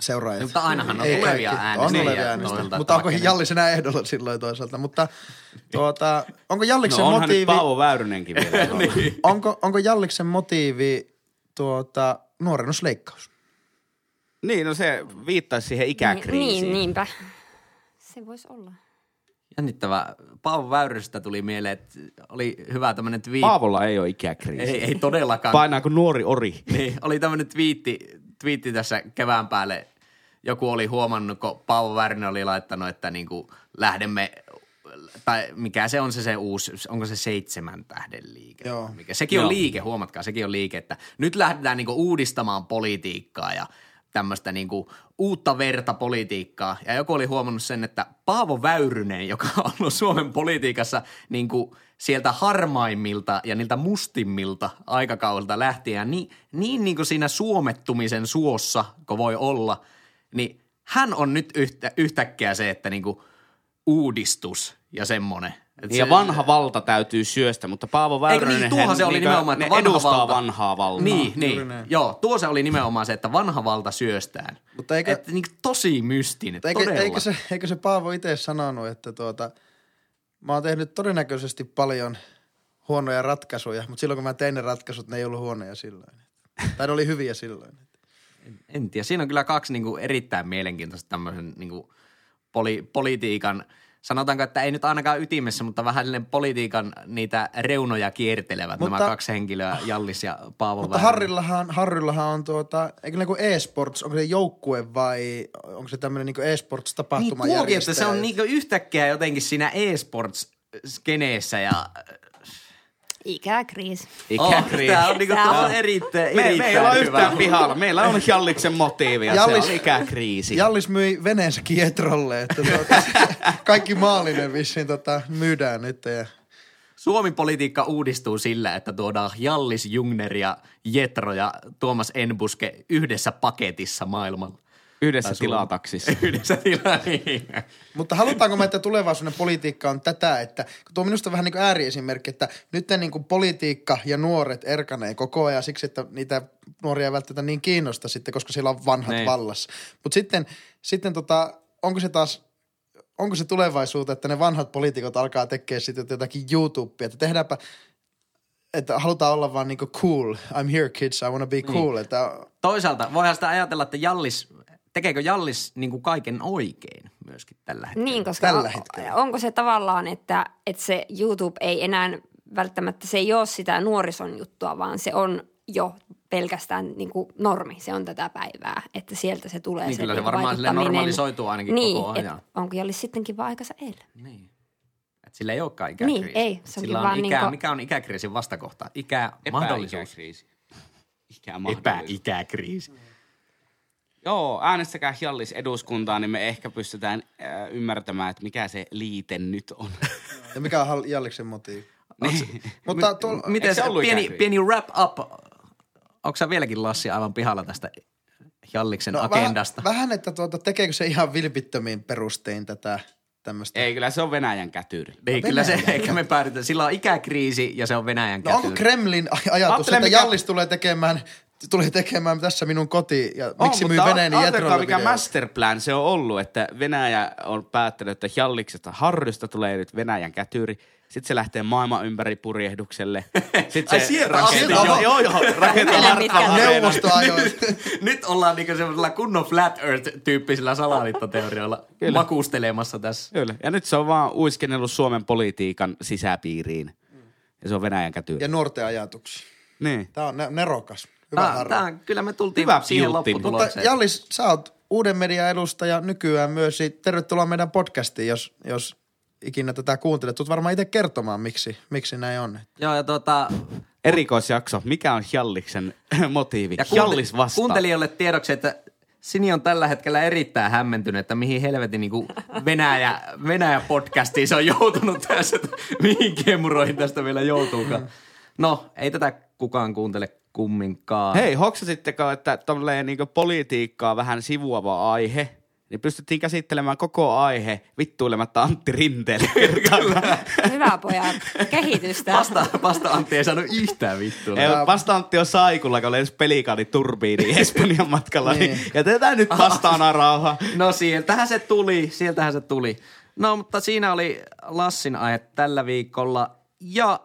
Seuraajat? Mutta ainahan on tulevia äänestäjiä On toiselta, Mutta onko Jallis enää ehdolla silloin toisaalta? Mutta tuota, onko Jalliksen No onhan nyt motiivi... Paavo Väyrynenkin vielä. niin. onko, onko Jalliksen motiivi tuota, nuorennusleikkaus? niin, no se viittaisi siihen ikäkriisiin. Niin, niinpä. Se voisi olla. Jännittävää. Paavo Väyrystä tuli mieleen, että oli hyvä tämmöinen twiitti. Paavolla ei ole ikäkriisi. Ei, ei todellakaan. Painaa kuin nuori ori. Niin, oli tämmöinen twiitti, twiitti tässä kevään päälle. Joku oli huomannut, kun Paavo Väyrynen oli laittanut, että niinku lähdemme, tai mikä se on se, se uusi, onko se seitsemän tähden liike? Joo. Mikä, sekin on Joo. liike, huomatkaa, sekin on liike, että nyt lähdetään niinku uudistamaan politiikkaa ja tämmöistä niinku uutta verta politiikkaa. Ja joku oli huomannut sen, että Paavo Väyrynen, joka on ollut Suomen politiikassa niinku sieltä harmaimmilta ja niiltä mustimmilta aikakaudelta lähtien, niin, niin niinku siinä suomettumisen suossa, kun voi olla, niin hän on nyt yhtä, yhtäkkiä se, että niinku uudistus ja semmoinen. Että Ja se- vanha valta täytyy syöstä, mutta Paavo Eikö Väyrynen niin, tuohan se oli niinkö- nimenomaan, että vanha edustaa valta. vanhaa valtaa. Niin, niin. näin. Joo, tuo se oli nimenomaan se, että vanha valta syöstään. Mutta eikö- että niin, tosi mystinen, Eikö, todella. eikö, se, eikö se Paavo itse sanonut, että tuota, mä oon tehnyt todennäköisesti paljon huonoja ratkaisuja, mutta silloin kun mä tein ne ratkaisut, ne ei ollut huonoja silloin. Tai ne oli hyviä silloin. En tiedä, siinä on kyllä kaksi niin kuin, erittäin mielenkiintoista tämmöisen niin kuin, poli, politiikan, sanotaanko, että ei nyt ainakaan ytimessä, mutta vähän politiikan niitä reunoja kiertelevät Mutta- nämä kaksi henkilöä, Jallis ja Paavo Mutta. Harrillahan, Harrillahan on tuota, eikö ne kuin e-sports, onko se joukkue vai onko se tämmöinen niin Niin e-sports-tapahtuma tuokin, että se on niin yhtäkkiä jotenkin siinä e-sports-skeneessä ja Ikäkriisi. Ikäkriisi. Oh, tämä on, niinku, on on- erittäin, Me, erittäin me ei olla hyvä. yhtään pihalla. Meillä on Jalliksen motiivi ja Jallis- se on ikäkriisi. Jallis myi veneensä Kietrolle, että tuota, kaikki maallinen vissiin tota, myydään nyt. Ja Suomen politiikka uudistuu sillä, että tuodaan Jallis Jungner ja Jetro ja Tuomas Enbuske yhdessä paketissa maailmalla. Yhdessä Suomi. tilataksissa. Yhdessä tilaa, niin. Mutta halutaanko me, että tulevaisuuden politiikka on tätä, että kun tuo on minusta vähän niin kuin ääriesimerkki, että nyt niin kuin politiikka ja nuoret erkanee koko ajan siksi, että niitä nuoria ei välttämättä niin kiinnosta sitten, koska siellä on vanhat Niin. vallassa. Mutta sitten, sitten tota, onko se taas, onko se tulevaisuutta, että ne vanhat poliitikot alkaa tekemään sitten jotakin YouTubea, että tehdäänpä, että halutaan olla vaan niinku cool. I'm here kids, I wanna be cool. Että Toisaalta voihan sitä ajatella, että Jallis, tekeekö Jallis niin kuin kaiken oikein myöskin tällä hetkellä? Niin, koska Tällä on- hetkellä. onko se tavallaan, että, että se YouTube ei enää välttämättä, se ei ole sitä nuorison juttua, vaan se on jo pelkästään niin kuin normi, se on tätä päivää, että sieltä se tulee Niin, se, kyllä se niin kuin varmaan sille normalisoituu ainakin niin, koko ajan. et onko Jallis sittenkin vaan aikansa eilen? Niin. Et sillä ei olekaan ikäkriisi. Niin, ei. Se Sillä on vaan ikä, niinku- mikä on ikäkriisin vastakohta? Ikä, mahdollisuus. Epäikäkriisi. Ikämahdollisuus. Epäikäkriisi. Joo, äänestäkää Hjallis eduskuntaan, niin me ehkä pystytään äh, ymmärtämään, että mikä se liite nyt on. Ja mikä on Hall- Jalliksen motiivi? Mutta tuolla, Miten se pieni, pieni wrap up. Onko sä vieläkin Lassi aivan pihalla tästä Jalliksen no, agendasta? Vähän, vähän, että tuota, tekeekö se ihan vilpittömiin perustein tätä tämmöistä? Ei, kyllä se on Venäjän kätyri. Niin, kyllä se, eikä me päädytä. Sillä on ikäkriisi ja se on Venäjän No onko kätyri. Kremlin aj- ajatus, Ajattele, että mikä- Jallis tulee tekemään, tulee tekemään tässä minun koti ja On, miksi myy niin ajatelkaa, Jetrolle mikä masterplan se on ollut, että Venäjä on päättänyt, että Jalliksesta Harrysta tulee nyt Venäjän kätyri. Sitten se lähtee maailman ympäri purjehdukselle. Sitten se sieltä rakentaa, joo, joo, joo, rakentaa. Neuvostoajoista. Nyt ollaan niinku semmoisella kunnon flat earth-tyyppisillä salaliittoteorioilla Kyllä. makustelemassa tässä. Kyllä. Ja nyt se on vaan uiskennellut Suomen politiikan sisäpiiriin. Ja se on Venäjän kätyri. ja nuorten ajatuksia. Niin. Tämä on ne- nerokas. Hyvä Tää, tää, kyllä me tultiin Hyvä siihen piutti. Mutta lopputulokseen. Jallis, sä oot uuden median edustaja nykyään myös. niin Tervetuloa meidän podcastiin, jos, jos ikinä tätä kuuntelet. Tulet varmaan itse kertomaan, miksi, miksi näin on. Joo, ja tota, Erikoisjakso. Mikä on Jalliksen motiivi? ja Jallis vastaa. kuuntelijoille tiedoksi, että Sini on tällä hetkellä erittäin hämmentynyt, että mihin helvetin niin Venäjä, Venäjä podcastiin se on joutunut tässä, että mihin kiemuroihin tästä vielä joutuukaan. No, ei tätä kukaan kuuntele kumminkaan. Hei, hoksasitteko, että tolleen niin politiikkaa vähän sivuava aihe, niin pystyttiin käsittelemään koko aihe vittuilematta Antti Rinteelle. Hyvä pojat, kehitystä. Vasta, vasta Antti ei saanut yhtään vittua. Ei, vasta Antti on saikulla, kun oli edes pelikaani turbiini Espanjan matkalla. niin. Jätetään nyt vastaana rauha. No sieltähän se tuli, sieltähän se tuli. No mutta siinä oli Lassin aihe tällä viikolla ja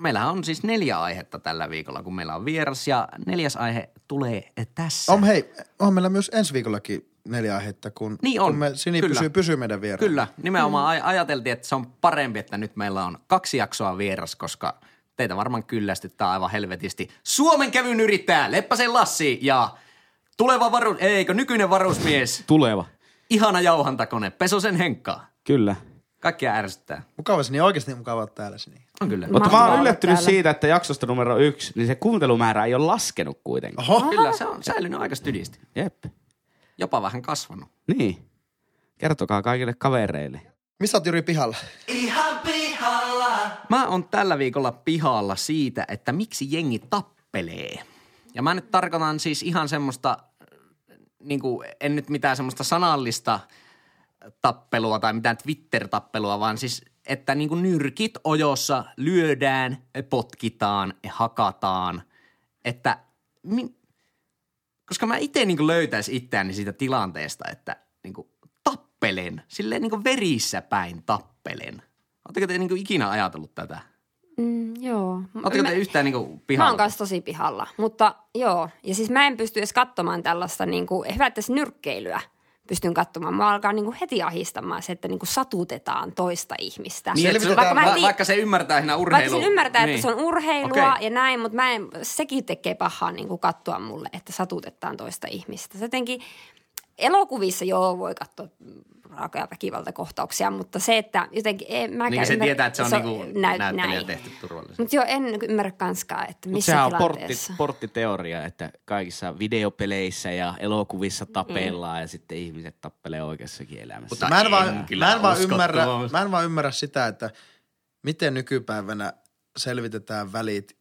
meillä on siis neljä aihetta tällä viikolla, kun meillä on vieras ja neljäs aihe tulee tässä. On hei, on meillä myös ensi viikollakin neljä aihetta, kun, Niin on, kun me Sini kyllä. pysyy, pysyy meidän vieraana. Kyllä, nimenomaan mm. ajateltiin, että se on parempi, että nyt meillä on kaksi jaksoa vieras, koska teitä varmaan kyllästyttää aivan helvetisti. Suomen kävyn yrittäjä Leppäsen Lassi ja tuleva varus, eikö nykyinen varusmies, Tuleva. ihana jauhantakone Pesosen Henkka. Kyllä. Kaikkia ärsyttää. Mukava Sini, oikeasti mukava olla täällä Sini. On kyllä. Mutta mä oon yllättynyt täällä. siitä, että jaksosta numero yksi, niin se kuuntelumäärä ei ole laskenut kuitenkaan. Oho, Kyllä, se on säilynyt aika stydisti. Jep. Jopa vähän kasvanut. Niin. Kertokaa kaikille kavereille. missä oot Jyri pihalla? Ihan pihalla. Mä oon tällä viikolla pihalla siitä, että miksi jengi tappelee. Ja mä nyt tarkoitan siis ihan semmoista, niin kuin, en nyt mitään semmoista sanallista tappelua tai mitään Twitter-tappelua, vaan siis, että niin kuin nyrkit ojossa lyödään, potkitaan, hakataan. Että, mi, koska mä itse niin löytäisin itseäni siitä tilanteesta, että niin kuin tappelen, silleen niin kuin verissä päin tappelen. Oletteko te niin kuin ikinä ajatellut tätä? Mm, joo. Oletteko te yhtään niin kuin Mä pihalla? oon kanssa tosi pihalla, mutta joo. Ja siis mä en pysty edes katsomaan tällaista niin kuin, hyvä, nyrkkeilyä pystyn katsomaan. Mä alkaa niin kuin heti ahistamaan se, että niin kuin satutetaan toista ihmistä. Niin, se, vaikka, mä va, tii- vaikka se ymmärtää siinä urheilu. Vaikka sen ymmärtää, niin. että se on urheilua Okei. ja näin, mutta mä en, sekin tekee pahaa niin kuin katsoa mulle, että satutetaan toista ihmistä. Se jotenkin elokuvissa joo voi katsoa raakoja väkivaltakohtauksia, mutta se, että jotenkin ei, mä Niin se tietää, että se on, niinku näyttelijä näin. tehty turvallisesti. Mutta joo, en ymmärrä kanskaan, että Mut missä sehän on portti, tilanteessa. porttiteoria, että kaikissa videopeleissä ja elokuvissa tapellaan ja sitten ihmiset tappelee oikeassakin elämässä. Mutta Mä en, en vaan, mä, en vaan ymmärrä, mä en vaan ymmärrä sitä, että miten nykypäivänä selvitetään välit,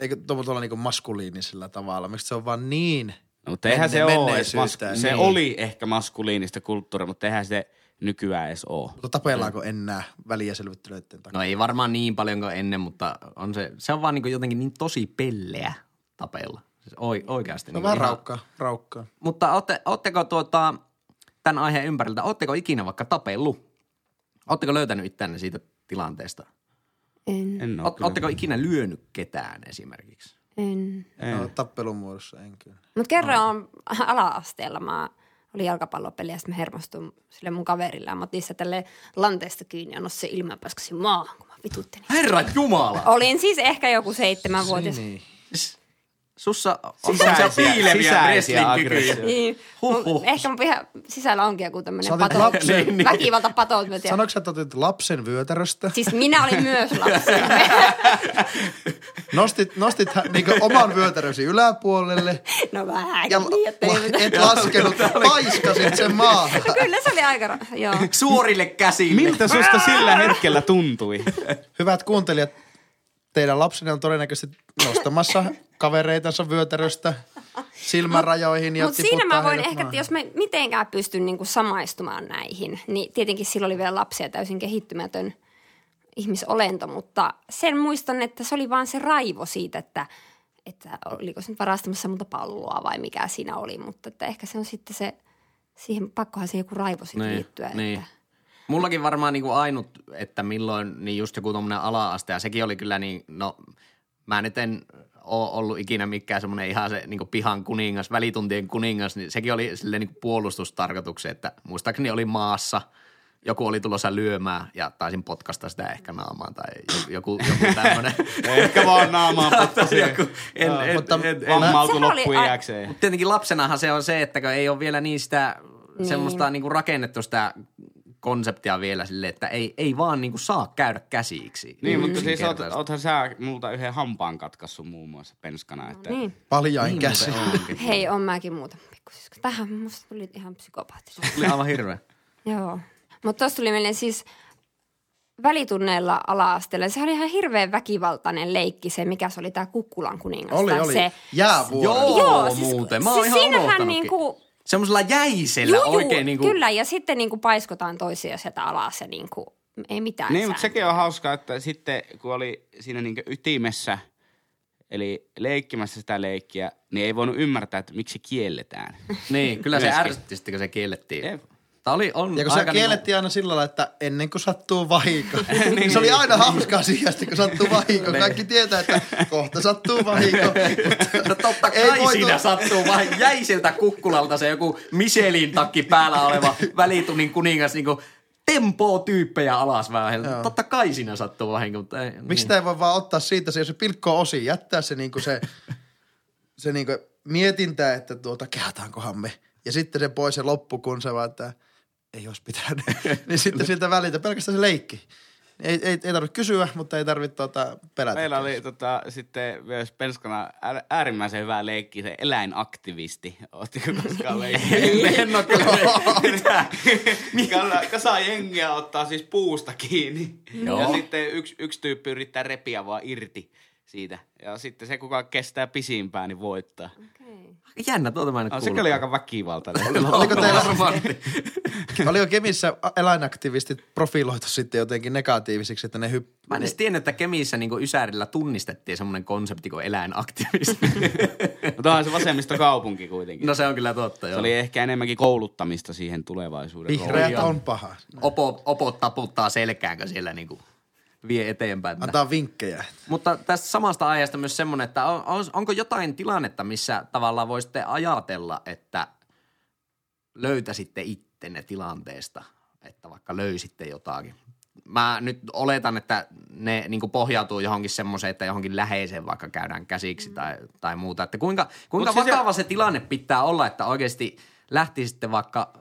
eikö tuolla niinku maskuliinisella tavalla, miksi se on vaan niin mutta eihän se ole edes menneisyyttä, masku- Se niin. oli ehkä maskuliinista kulttuuria, mutta eihän se nykyään edes ole. Mutta tapellaanko enää väliä selvittelyiden takia? No ei varmaan niin paljon kuin ennen, mutta on se, se on vaan niin jotenkin niin tosi pelleä tapella. Siis oi, oikeasti. No niin vähän ihan- raukkaa, raukkaa. Mutta ootte, ootteko tuota, tämän aiheen ympäriltä, ootteko ikinä vaikka tapellut? Ootteko löytänyt itseänne siitä tilanteesta? En, En Oot, ootteko ikinä lyönyt ketään esimerkiksi? En. En. No, tappelun muodossa en kyllä. Mutta kerran on ala-asteella, mä oli jalkapallopeli ja sitten mä hermostuin sille mun kaverille ja mä otin sitä tälle lanteesta kiinni ja nostin ilman paskasin maahan, kun mä vituttelin. Herra Jumala! Olin siis ehkä joku seitsemänvuotias. Niin. Sussa on Sisäisiä- piileviä sisäisiä wrestling-kykyjä. Niin. Huhhuh. Ehkä mun ihan sisällä onkin joku tämmöinen pato, lapsen- Niin, niin. väkivalta tiedän. Sanoitko sä, että otit lapsen vyötäröstä? Siis minä olin myös lapsi. Nostit, nostit niinku oman vyötärösi yläpuolelle No vähän ja niin, et laskenut, paiskasit sen maahan. No kyllä se oli aika, joo. Suorille käsille. Miltä susta sillä hetkellä tuntui? Hyvät kuuntelijat, teidän lapsenne on todennäköisesti nostamassa kavereitansa vyötäröstä silmärajoihin ja Mutta siinä tiputtaa mä voin heidät ehkä, että jos mä mitenkään pystyn niinku samaistumaan näihin, niin tietenkin silloin oli vielä lapsia täysin kehittymätön ihmisolento, mutta sen muistan, että se oli vaan se raivo siitä, että, että oliko se nyt varastamassa multa palloa vai mikä siinä oli, mutta että ehkä se on sitten se, siihen pakkohan se joku raivo sitten Niin, liittyä. niin. Että, Mullakin varmaan niinku ainut, että milloin, niin just joku tommonen ala-aste, ja sekin oli kyllä niin, no mä nyt en ole ollut ikinä mikään semmoinen ihan se niin pihan kuningas, välituntien kuningas, niin sekin oli silleen niin puolustustarkoituksen, että muistaakseni oli maassa, joku oli tulossa lyömään ja taisin potkasta sitä ehkä naamaan tai joku, joku tämmöinen. Ehkä vaan naamaan potkasi. joku, en, en, mutta en, en, a- iäkseen. mutta tietenkin lapsenahan se on se, että ei ole vielä niin sitä Niin. semmoista niin kuin rakennettu sitä konseptia vielä sille, että ei, ei vaan niin kuin saa käydä käsiksi. Niin, mutta siis oot, oothan sä multa yhden hampaan katkassut muun muassa penskana. Että niin. Paljain Niin käsi. Hei, on mäkin muuta pikkusisko. Tähän musta tuli ihan psykopaattista. Oli aivan hirveä. Joo. Mutta tuossa tuli mieleen siis välitunneilla ala-asteella. Se oli ihan hirveän väkivaltainen leikki se, mikä se oli tämä Kukkulan kuningas. Oli, oli. Se, Jäävuori. Joo, muuten. Mä oon ihan siinähän niinku, Semmoisella jäisellä juu, juu, oikein niin kuin, kyllä, ja sitten niinku paiskotaan toisia sieltä alas ja niinku, ei mitään Niin, mutta sekin on hauskaa, että sitten kun oli siinä niin ytimessä, eli leikkimässä sitä leikkiä, niin ei voinut ymmärtää, että miksi se kielletään. niin, kyllä se ärsytti sitten, kun se kiellettiin. Jep. Tämä oli, on Ja kun se aika kiellettiin aina sillä lailla, että ennen kuin sattuu vahinko. Niin. se oli aina hauskaa sijasti, kun sattuu vahinko. Kaikki tietää, että kohta sattuu vahinko. No totta Ei kai voitu- siinä sattuu vaan jäiseltä kukkulalta se joku Michelin takki päällä oleva välitunnin kuningas niin kuin tempoo tyyppejä alas vähän. Joo. Totta kai siinä sattuu vahinko, mutta ei. Miksi niin. ei voi vaan ottaa siitä, se, jos se pilkkoo osin, jättää se, niinku se, se niinku mietintä, että tuota, kehataankohan me. Ja sitten se pois ja loppu, kun se vaan, että ei olisi pitänyt. niin sitten siltä välitä pelkästään se leikki. Ei, ei, ei tarvitse kysyä, mutta ei tarvitse tuota, pelätä. Meillä oli tota, sitten myös penskana äär- äärimmäisen hyvä leikki, se eläinaktivisti. Ootteko koskaan leikkiä? En ole kyllä kasa jengiä ottaa siis puusta kiinni. Joo. Ja sitten yksi, yksi tyyppi yrittää repiä vaan irti siitä. Ja sitten se, kuka kestää pisimpään, niin voittaa. Jännä, tuota mä en No, kuullut. sekin oli aika väkivaltainen. Oliko teillä, Varmasti. oliko Kemissä eläinaktivistit profiloitu sitten jotenkin negatiivisiksi, että ne hypp... Mä en edes tiennyt, että Kemissä niin Ysärillä tunnistettiin semmoinen konsepti kuin eläinaktivismi. Mutta onhan se vasemmistokaupunki kuitenkin. no se on kyllä totta, se joo. oli ehkä enemmänkin kouluttamista siihen tulevaisuuden Vihreät on paha. Opo, opot taputtaa selkäänkö siellä niin kuin vie eteenpäin. Antaa vinkkejä. Mutta tästä samasta aiheesta myös semmoinen, että on, on, onko jotain tilannetta, missä tavallaan voisitte ajatella, että löytäisitte ittenne tilanteesta, että vaikka löysitte jotakin. Mä nyt oletan, että ne niin pohjautuu johonkin semmoiseen, että johonkin läheiseen vaikka käydään käsiksi tai, tai muuta. Että kuinka, kuinka Mut siis vakava se tilanne pitää olla, että oikeasti lähtisitte vaikka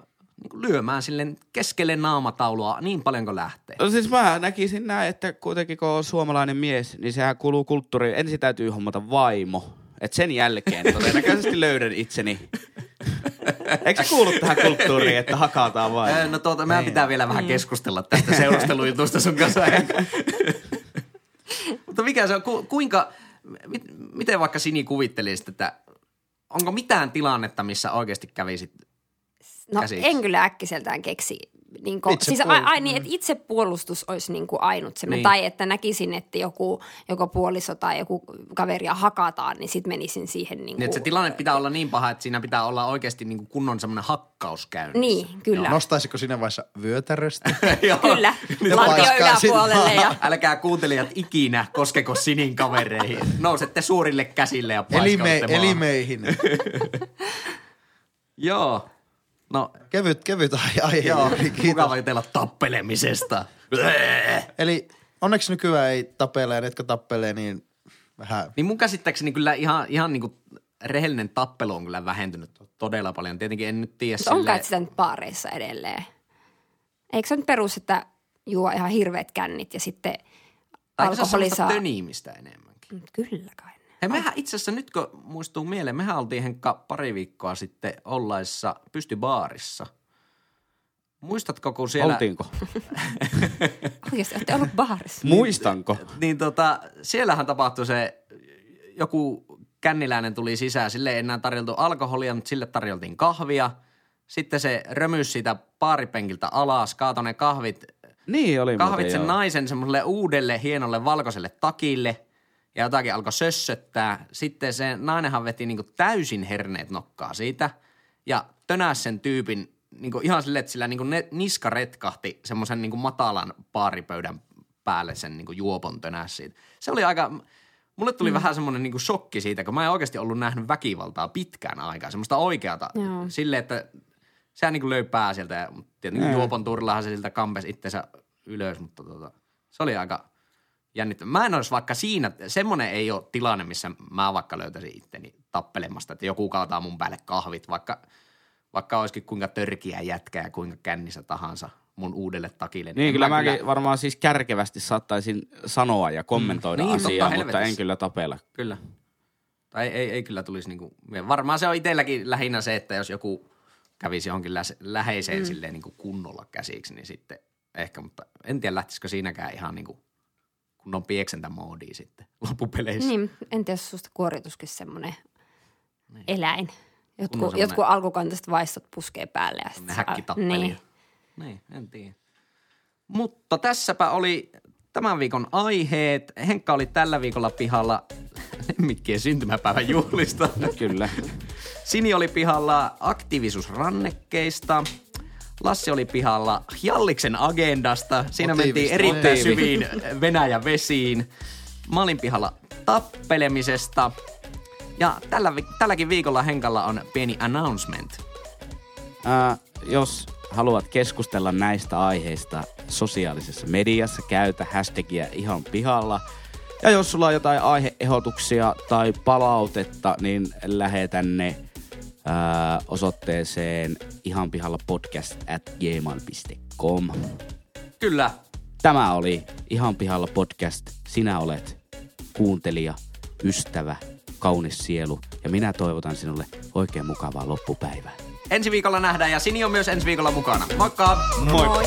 niin lyömään sille keskelle naamataulua niin paljon kuin lähtee. No siis mä näkisin näin, että kuitenkin kun on suomalainen mies, niin sehän kuuluu kulttuuriin. Ensin täytyy hommata vaimo. Et sen jälkeen todennäköisesti löydän itseni. Eikö se kuulu tähän kulttuuriin, että hakataan vaimo? Ää, No tuota, meidän pitää vielä vähän keskustella tästä seurustelujutusta sun kanssa. Mutta mikä se on, ku, kuinka, mit, miten vaikka Sini kuvittelisit, että onko mitään tilannetta, missä oikeasti kävisit No käsiksi. en kyllä äkkiseltään keksi. Niin kuin, siis Itsepuolustus, ai, ai, niin, että itsepuolustus olisi niin kuin ainut se. Niin. Niin. Tai että näkisin, että joku, joko puoliso tai joku kaveria hakataan, niin sitten menisin siihen. Niin, Niin, kuin, että se tilanne pitää olla niin paha, että siinä pitää olla oikeasti niin kuin kunnon semmoinen hakkaus käynnissä. Niin, kyllä. Nostaisiko siinä vaiheessa vyötäröstä? Joo. Kyllä, Ne lantio yläpuolelle. Ja, Älkää kuuntelijat ikinä koskeko Sinin kavereihin. Nousette suurille käsille ja Elime, paiskautte maahan. elimeihin. Joo. No, Kevyt, kevyt aihe. joo. Mukava jutella tappelemisesta. Eli onneksi nykyään ei tapele ja ne, jotka tappelee, niin vähän. Niin mun käsittääkseni kyllä ihan, ihan niin kuin rehellinen tappelu on kyllä vähentynyt todella paljon. Tietenkin en nyt tiedä Mutta silleen- sitä nyt baareissa edelleen. Eikö se nyt perus, että juo ihan hirveät kännit ja sitten Tai se on alkoholi saa... töniimistä enemmänkin. Mm, Kyllä kai. Hei, mehän itse asiassa nyt kun muistuu mieleen, mehän oltiin Henkka pari viikkoa sitten ollaissa pystybaarissa. Muistatko, kun siellä... Oltiinko? Oikeasti olette ollut baarissa. Muistanko? Niin tota, siellähän tapahtui se, joku känniläinen tuli sisään, sille ei enää tarjoltu alkoholia, mutta sille tarjoltiin kahvia. Sitten se römysi siitä baaripenkiltä alas, kaatoi ne kahvit, Niin oli kahvit muuten, sen joo. naisen semmoiselle uudelle hienolle valkoiselle takille ja jotakin alkoi sössöttää. Sitten se nainenhan veti niinku täysin herneet nokkaa siitä ja tönäs sen tyypin niinku ihan silleen, että sillä niinku ne, niska retkahti semmoisen niinku matalan baaripöydän päälle sen niinku juopon tönäs siitä. Se oli aika, mulle tuli mm. vähän semmoinen niinku shokki siitä, kun mä en oikeasti ollut nähnyt väkivaltaa pitkään aikaa, semmoista oikeata. Joo. Silleen, että sehän niinku löi pää sieltä ja tietenkin juopon turlahan se siltä kampes itsensä ylös, mutta tota, se oli aika jännittävää. Mä en olisi vaikka siinä, semmoinen ei ole tilanne, missä mä vaikka löytäisin itteni tappelemasta, että joku kaataa mun päälle kahvit, vaikka, vaikka olisikin kuinka törkiä jätkää ja kuinka kännissä tahansa mun uudelle takille. Niin, en kyllä mä mäkin varmaan siis kärkevästi saattaisin sanoa ja kommentoida Mm. Niin, totta asiaa, mutta helvetissä. en kyllä tapella. Kyllä. Tai ei, ei kyllä tulisi niinku, varmaan se on itselläkin lähinnä se, että jos joku kävisi johonkin lä- läheiseen mm. silleen niinku kunnolla käsiksi, niin sitten ehkä, mutta en tiedä lähtisikö siinäkään ihan niinku kunnon pieksentämoodiin sitten loppupeleissä. Niin, en tiedä, jos susta kuorituskin semmoinen eläin. Kunnon Jotkut, semmonen- jotkut alkukantaiset vaistot puskee päälle. Ja sit Semmoinen saa-. Niin. Niin, en tiedä. Mutta tässäpä oli tämän viikon aiheet. Henkka oli tällä viikolla pihalla lemmikkien syntymäpäivän juhlista. Kyllä. Sini oli pihalla aktiivisuusrannekkeista. Lassi oli pihalla Jalliksen agendasta. Siinä Motiivista. mentiin erittäin syviin Venäjän vesiin. Mä olin pihalla tappelemisesta. Ja tällä, tälläkin viikolla Henkalla on pieni announcement. Ää, jos haluat keskustella näistä aiheista sosiaalisessa mediassa, käytä hashtagia ihan pihalla. Ja jos sulla on jotain aiheehdotuksia tai palautetta, niin lähetä ne ää, osoitteeseen ihan pihalla podcast at gmail.com. Kyllä, Tämä oli Ihan pihalla podcast. Sinä olet kuuntelija, ystävä, kaunis sielu ja minä toivotan sinulle oikein mukavaa loppupäivää. ensi viikolla nähdään ja Sini on myös ensi viikolla mukana. Moikka! Moi! Moi.